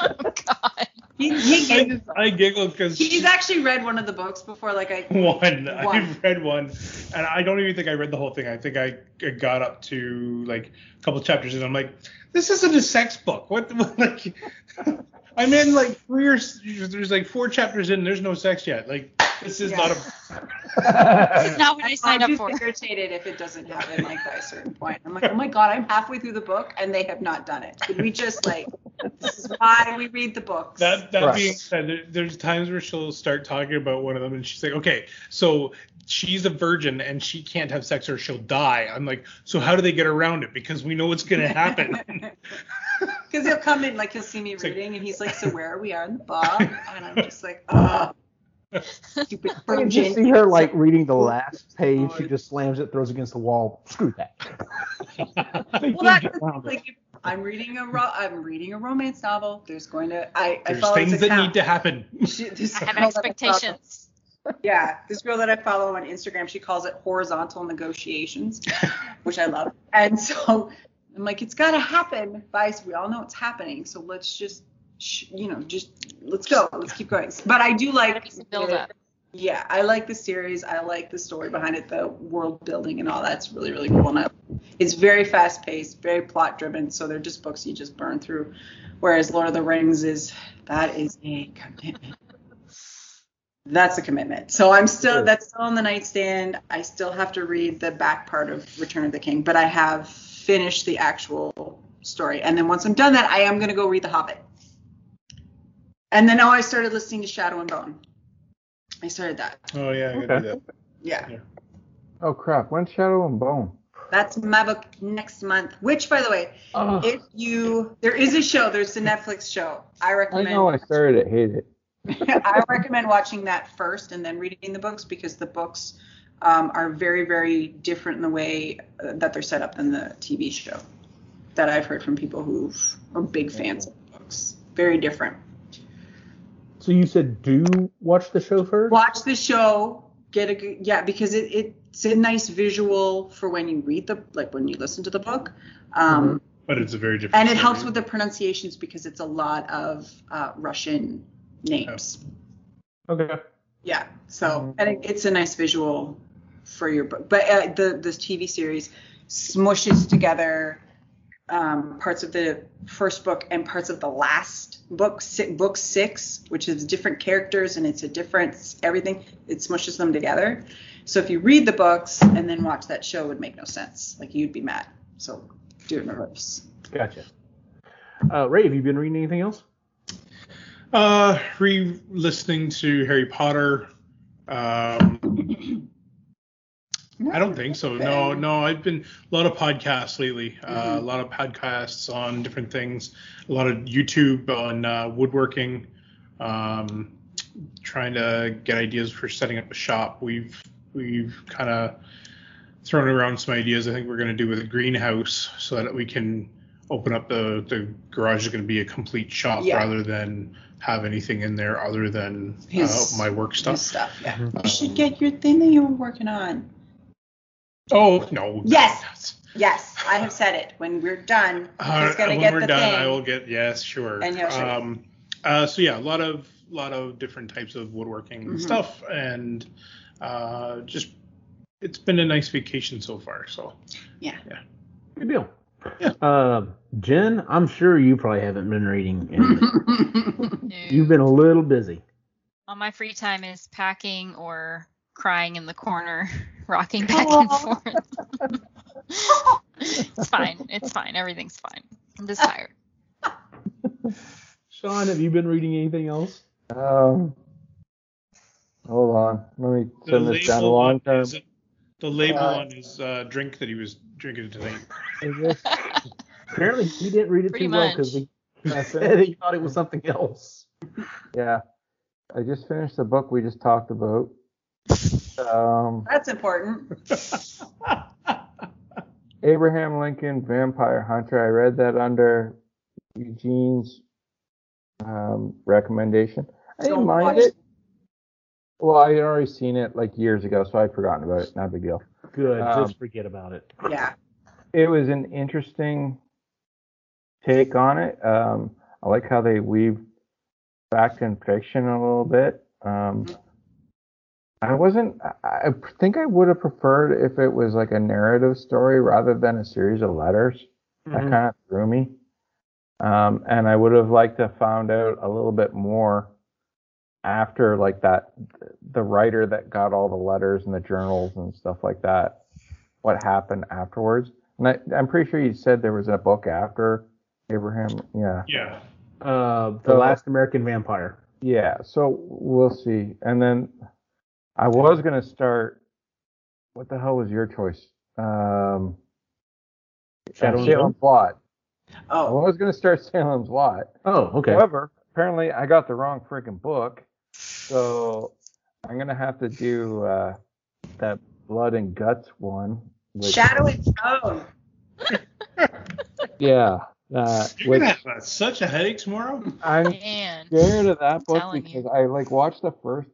oh <laughs> God. He, he I, just, I giggled because he's actually read one of the books before. Like I <laughs> one. <laughs> One. I've read one, and I don't even think I read the whole thing. I think I I got up to like a couple chapters, and I'm like, this isn't a sex book. What? what like, I'm in like three or there's like four chapters in. and There's no sex yet. Like, this is Yeah. not a. This is not what I signed I'm up just for. irritated if it doesn't happen like by a certain point. I'm like, oh my god, I'm halfway through the book and they have not done it. Could we just like, this is <laughs> why we read the books. That that Right. being said, there, there's times where she'll start talking about one of them, and she's like, okay, so she's a virgin and she can't have sex or she'll die. I'm like, so how do they get around it? Because we know what's gonna happen. <laughs> Because he'll come in, like he'll see me like- reading, and he's like, "So where are we at in the <laughs> book?" And I'm just like, "Ah, stupid I can just see her like reading the last page. She just slams it, throws it against the wall. Screw that. Well, that's like if I'm reading a ro- I'm reading a romance novel. There's going to I I There's follow things this that need to happen. She- <laughs> I have girl that follow- expectations. Yeah, this girl that I follow on Instagram, she calls it horizontal negotiations, <laughs> which I love. And so I'm like, it's got to happen, guys. We all know it's happening. So let's just, sh- you know, just let's go. Let's keep going. But I do like build up. Yeah, I like the series. I like the story behind it, the world building and all that's really, really cool. And I, it's very fast paced, very plot driven. So they're just books you just burn through. Whereas Lord of the Rings is that is a commitment. That's a commitment. So I'm still that's still on the nightstand. I still have to read the back part of Return of the King, but I have finished the actual story. And then once I'm done that, I am gonna go read The Hobbit. And then now I started listening to Shadow and Bone. I started that. Oh yeah, I gotta Okay. do that. Yeah. Oh crap! When's Shadow and Bone? That's my book next month. Which, by the way, Oh, if you there is a show, there's a Netflix show. I recommend. I recommend. know I started it, hate it. <laughs> I recommend watching that first and then reading the books because the books um, are very, very different in the way uh, that they're set up than the TV show. That I've heard from people who are big fans of the books. Very different. So you said do watch the show first? Watch the show. Get a good yeah because it, it's a nice visual for when you read the like when you listen to the book. Um, But it's a very different. and it story. helps with the pronunciations because it's a lot of uh, Russian names. Okay. Yeah. So and it, it's a nice visual for your book, but uh, the this TV series smushes together um, parts of the first book and parts of the last book, si- book six, which is different characters and it's a different everything. It smushes them together. So if you read the books and then watch that show, it would make no sense. Like you'd be mad. So do it in reverse. Gotcha. Uh, Ray, have you been reading anything else? Uh, re-listening to Harry Potter. Um, I don't think so. No, no. I've been a lot of podcasts lately. Uh, a lot of podcasts on different things. A lot of YouTube on uh, woodworking. Um, trying to get ideas for setting up a shop. We've we've kind of thrown around some ideas. I think we're going to do with a greenhouse so that we can open up the the garage is going to be a complete shop Yeah. rather than have anything in there other than His- uh, my work stuff. stuff. Yeah. Mhm. You should get your thing that you were working on. Oh no. Yes. Yes, I have said it. When we're done, Uh, he's gonna when get we're the done, thing. I will get yes, sure. And he'll show um, uh, so yeah, a lot of lot of different types of woodworking Mhm. stuff, and uh, just it's been a nice vacation so far. So yeah, yeah, Good deal. Yeah. Uh, Jen, I'm sure you probably haven't been reading. And <laughs> No. you've been a little busy. All my free time is packing or crying in the corner, <laughs> rocking back and forth. it's fine. It's fine. Everything's fine. I'm just <laughs> tired. Sean, have you been reading anything else? Um, hold on. Let me the send this down a long on term. his, the label Uh, on his uh, drink that he was drinking tonight. <laughs> Apparently, he didn't read it Pretty too well because he, he said he thought it was something else. yeah. I just finished the book we just talked about. Um, That's important. <laughs> Abraham Lincoln Vampire Hunter. I read that under Eugene's um, recommendation. I didn't Don't mind watch it. Well, I had already seen it like years ago, so I'd forgotten about it. Not a big deal. Good. Um, just forget about it. Yeah. It was an interesting take on it. Um, I like how they weave fact and fiction a little bit. Um, I wasn't. I I think I would have preferred if it was like a narrative story rather than a series of letters. That Mhm. kind of threw me. Um, and I would have liked to found out a little bit more after like that, the writer that got all the letters and the journals and stuff like that, what happened afterwards. And I, I'm pretty sure you said there was a book after Abraham. Yeah. Yeah. Uh, the So- Last American Vampire. Yeah. So we'll see. And then I was going to start. What the hell was your choice? Um, Shadow and Salem's Lot. Oh, I was going to start Salem's Lot. Oh, okay. However, apparently I got the wrong freaking book, so I'm gonna have to do uh, that blood and guts one. Which, Shadow and Stone. <laughs> Yeah, uh, You're which gonna have uh, such a headache tomorrow. I'm Man. scared of that book telling you. because I like watched the first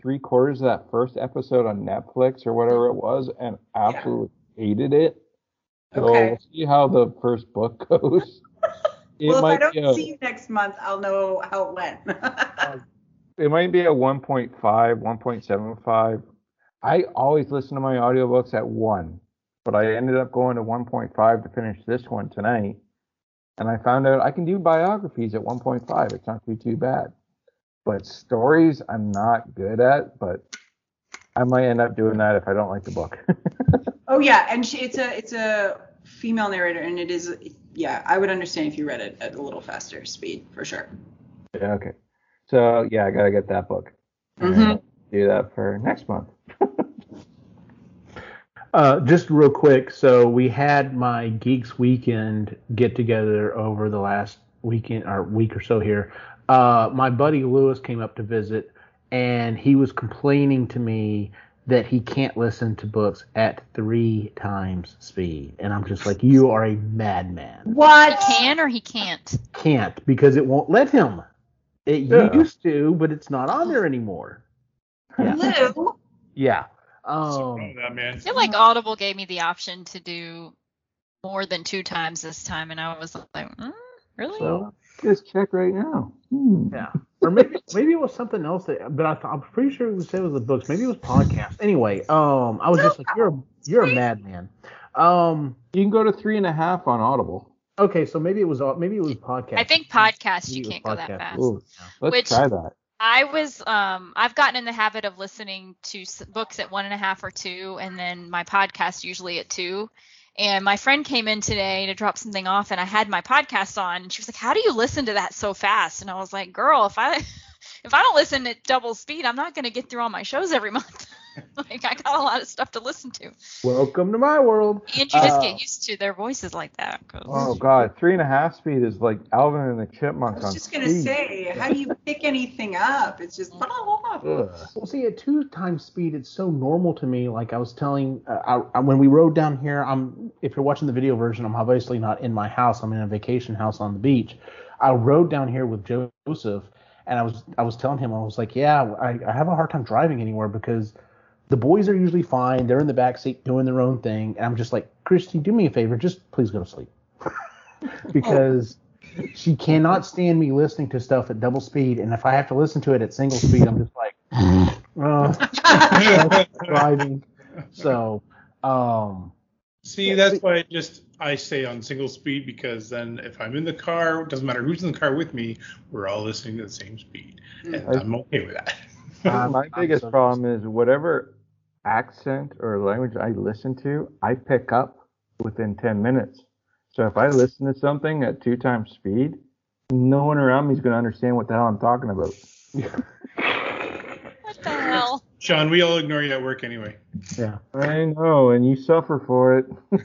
three quarters of that first episode on Netflix or whatever it was and absolutely hated it. So Okay. we'll see how the first book <laughs> goes. <laughs> Well, if I don't a, see you next month, I'll know how it went. <laughs> Um, it might be a 1.5, 1.75. I always listen to my audiobooks at 1, but I ended up going to 1.5 to finish this one tonight. And I found out I can do biographies at 1.5. It's not too too bad. But stories I'm not good at, but I might end up doing that if I don't like the book. <laughs> oh yeah, and she, it's a it's a female narrator, and it is yeah. I would understand if you read it at a little faster speed for sure. yeah, okay. So yeah, I gotta get that book. And Mhm. Do that for next month. <laughs> Uh, just real quick, so we had my Geeks Weekend get together over the last weekend or week or so here. Uh, my buddy Lewis came up to visit, and he was complaining to me that he can't listen to books at three times speed, and I'm just like, you are a madman. He What? can or he can't. Can't because it won't let him. It Yeah. used to, but it's not on there anymore. Yeah. Lou? Yeah. Um, with that man? I feel like Audible gave me the option to do more than two times this time, and I was like, mm, really? So just check right now. Hmm. Yeah. Or maybe <laughs> maybe it was something else that, but I th- I'm pretty sure it was it was the books. Maybe it was podcast. Anyway, um, I was just like, you're a you're a madman. Um, You can go to three and a half on Audible. okay, so maybe it was uh, maybe it was podcast. I think podcast you can't go that fast. Ooh, let's Which- try that. I was um I've gotten in the habit of listening to books at one and a half or two, and then my podcast usually at two. And my friend came in today to drop something off, and I had my podcast on, and she was like, "How do you listen to that so fast?" And I was like, "Girl, if I <laughs> if I don't listen at double speed, I'm not gonna get through all my shows every month. <laughs> <laughs> like I got a lot of stuff to listen to, Welcome to my world. and you just Uh, get used to their voices like that. 'cause- Oh god, three and a half speed is like Alvin and the Chipmunk. I Chipmunks on was just gonna speed. say, how do you pick anything up? It's just blah, blah, blah. Well, see, at two times speed, it's so normal to me. Like I was telling, uh, I, I, when we rode down here, I'm if you're watching the video version, I'm obviously not in my house. I'm in a vacation house on the beach. I rode down here with Joseph, and I was I was telling him I was like, yeah, I, I have a hard time driving anywhere because the boys are usually fine. They're in the back seat doing their own thing, and I'm just like, Christy, do me a favor, just please go to sleep, <laughs> because she cannot stand me listening to stuff at double speed, and if I have to listen to it at single speed, I'm just like, <laughs> uh, driving. So, um, See, that's why I just I stay on single speed because then if I'm in the car, it doesn't matter who's in the car with me, we're all listening to the same speed, and Mm. I'm okay with that. I'm- My biggest so- problem is whatever accent or language I listen to, I pick up within 10 minutes. So if I listen to something at two times speed, no one around me is going to understand what the hell I'm talking about. <laughs> What the hell? Sean, we all ignore you at work anyway. yeah. I know, and you suffer for it. <laughs>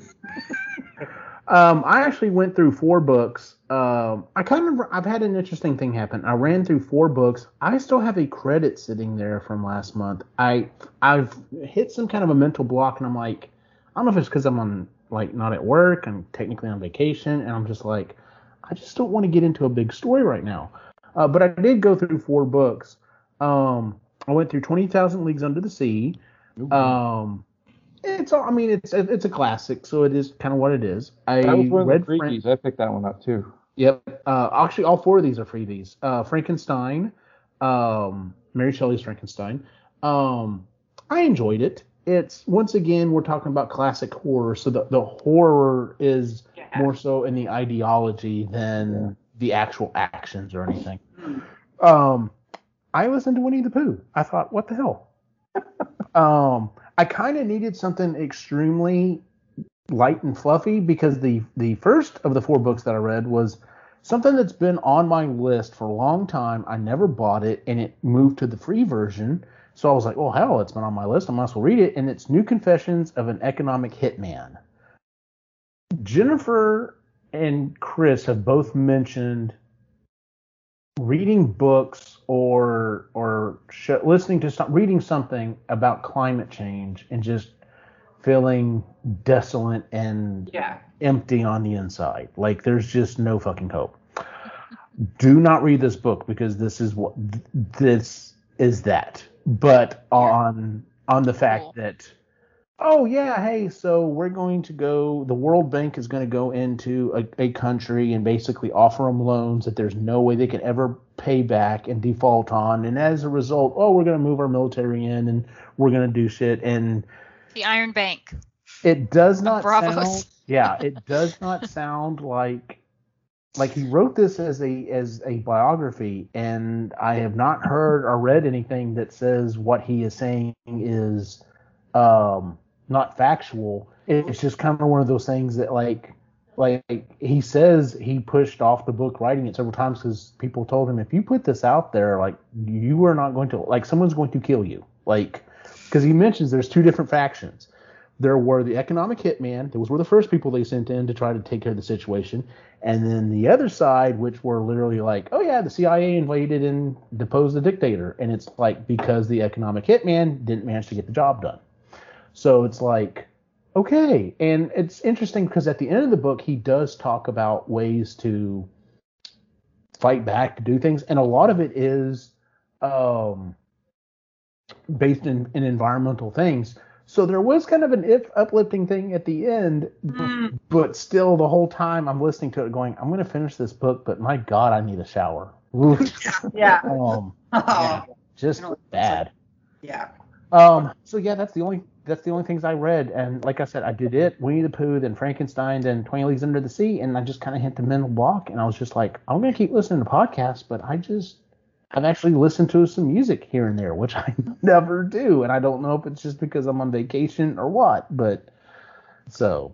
Um, I actually went through four books. Um, I kind of I've had an interesting thing happen. I ran through four books. I still have a credit sitting there from last month. I I've hit some kind of a mental block, and I'm like, I don't know if it's because I'm on like not at work. I'm technically on vacation, and I'm just like, I just don't want to get into a big story right now. Uh, but I did go through four books. Um, I went through Twenty Thousand Leagues Under the Sea. Um, it's all. I mean, it's it's a classic, so it is kind of what it is. I that was one of read the Fran- I picked that one up too. Yep. Uh, actually, all four of these are freebies. Uh, Frankenstein, um, Mary Shelley's Frankenstein. Um, I enjoyed it. It's once again we're talking about classic horror, so the the horror is Yeah. more so in the ideology than the actual actions or anything. Hmm. Um, I listened to Winnie the Pooh. I thought, what the hell? <laughs> um, I kind of needed something extremely light and fluffy because the the first of the four books that I read was something that's been on my list for a long time. I never bought it, and it moved to the free version. So I was like, well, hell, it's been on my list. I might as well read it." And it's New Confessions of an Economic Hitman. Jennifer and Chris have both mentioned reading books or or sh- listening to some reading something about climate change and just feeling desolate and Yeah. empty on the inside. Like there's just no fucking hope. Do not read this book because this is what th- this is that. But on on the fact Cool. that oh yeah, hey, so we're going to go the World Bank is going to go into a, a country and basically offer them loans that there's no way they can ever pay back and default on and as a result, oh, we're going to move our military in and we're going to do shit and The Iron Bank. it does not sound. Yeah, it does not <laughs> sound like like he wrote this as a as a biography, and I have not heard or read anything that says what he is saying is um, not factual. It's just kind of one of those things that like like he says he pushed off the book writing it several times because people told him if you put this out there like you are not going to like someone's going to kill you. Like because he mentions there's two different factions. There were the economic hitman those were the first people they sent in to try to take care of the situation and then the other side which were literally like oh yeah the cia invaded and deposed the dictator and it's like because the economic hitman didn't manage to get the job done so it's like okay. And it's interesting because at the end of the book he does talk about ways to fight back to do things. And a lot of it is um based in, in environmental things. So there was kind of an if uplifting thing at the end Mm. but still the whole time i'm listening to it going i'm going to finish this book but my god i need a shower. <laughs> Yeah. um <laughs> Oh, yeah, just I know, it's bad. yeah. um, so yeah, that's the only that's the only things I read, and like I said, I did it, Winnie the Pooh, then Frankenstein, then Twenty Leagues Under the Sea, and I just kind of hit the mental block, and I was just like, I'm gonna keep listening to podcasts, but I just I've actually listened to some music here and there, which <laughs> I never do, and I don't know if it's just because I'm on vacation or what, but so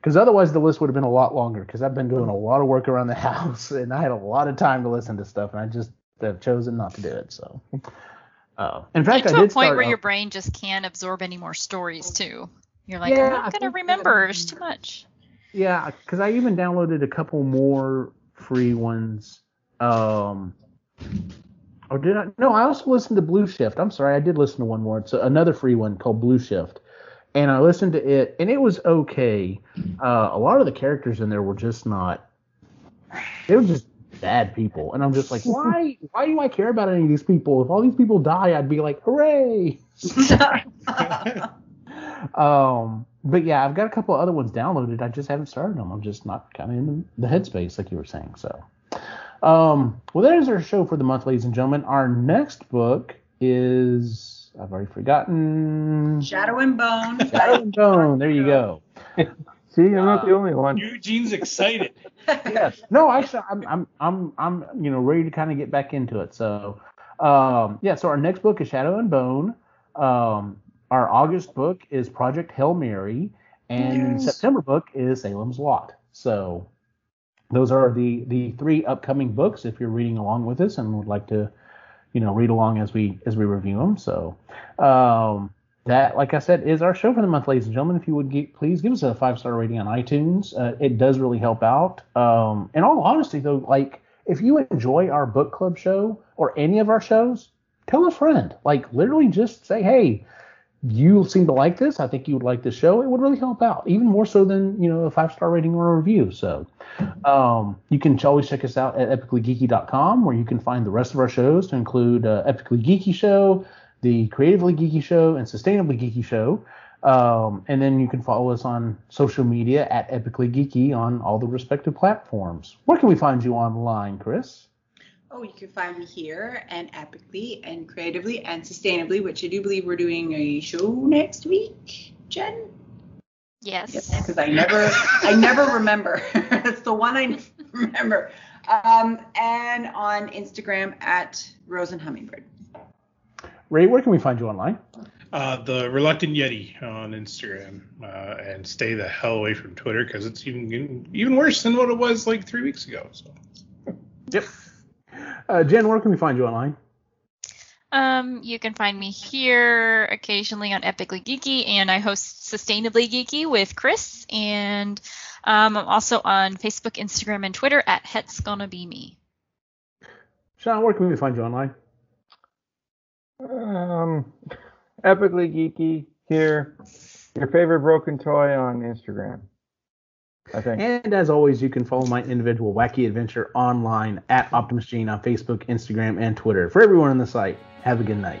because otherwise the list would have been a lot longer because I've been doing a lot of work around the <laughs> house and I had a lot of time to listen to stuff, and I just have chosen not to do it. So. Uh, in fact, Get I to a point start where out- your brain just can't absorb any more stories too. You're like, Yeah, I'm I not gonna remember. It's too much. Yeah, because I even downloaded a couple more free ones. Um, or did I? No, I also listened to Blue Shift. I'm sorry, I did listen to one more. It's another free one called Blue Shift, and I listened to it, and it was okay. Uh, a lot of the characters in there were just not. They were just bad people, and I'm just like, <laughs> why? Why do I care about any of these people? If all these people die, I'd be like, hooray! <laughs> um, but yeah, I've got a couple other ones downloaded. I just haven't started them. I'm just not kind of in the, the headspace, like you were saying. So, um, well, that is our show for the month, ladies and gentlemen. Our next book is I've already forgotten. Shadow and Bone. Shadow and Bone. There you go. <laughs> See, I'm not the only one. Eugene's excited. Yes. No, actually, I'm, I'm, I'm, I'm, you know, ready to kind of get back into it. So, um, yeah. So our next book is Shadow and Bone. Um, our August book is Project Hail Mary, and Yes. September book is Salem's Lot. So, those are the the three upcoming books. If you're reading along with us and would like to, you know, read along as we as we review them. So, um, that, like I said, is our show for the month, ladies and gentlemen. If you would gi- please give us a five star rating on iTunes, uh, it does really help out. Um, in all honesty, though, like if you enjoy our book club show or any of our shows, tell a friend. Like literally, just say, hey. You seem to like this. I think you would like this show. It would really help out, even more so than you know a five star rating or a review. So, um, you can always check us out at epicallygeeky.com, where you can find the rest of our shows, to include uh, Epically Geeky Show, the Creatively Geeky Show, and Sustainably Geeky Show. Um, and then you can follow us on social media at Epically Geeky on all the respective platforms. Where can we find you online, Chris? Oh, you can find me here and epically and creatively and sustainably, which I do believe we're doing a show next week, Jen. Yes. because I never, I never remember. <laughs> That's the one I remember. Um, and on Instagram at Rose and Hummingbird. Ray, where can we find you online? Uh, the Reluctant Yeti on Instagram, uh, and stay the hell away from Twitter because it's even even worse than what it was like three weeks ago. So. Yep. Uh, Jen, where can we find you online? Um, you can find me here occasionally on Epically Geeky, and I host Sustainably Geeky with Chris, and um, I'm also on Facebook, Instagram, and Twitter at Het's Gonna Be Me. Sean, where can we find you online? Um, epically geeky here. Your favorite broken toy on Instagram. I think. And as always, you can follow my individual wacky adventure online at Optimus Gene on Facebook, Instagram, and Twitter. For everyone on the site, have a good night.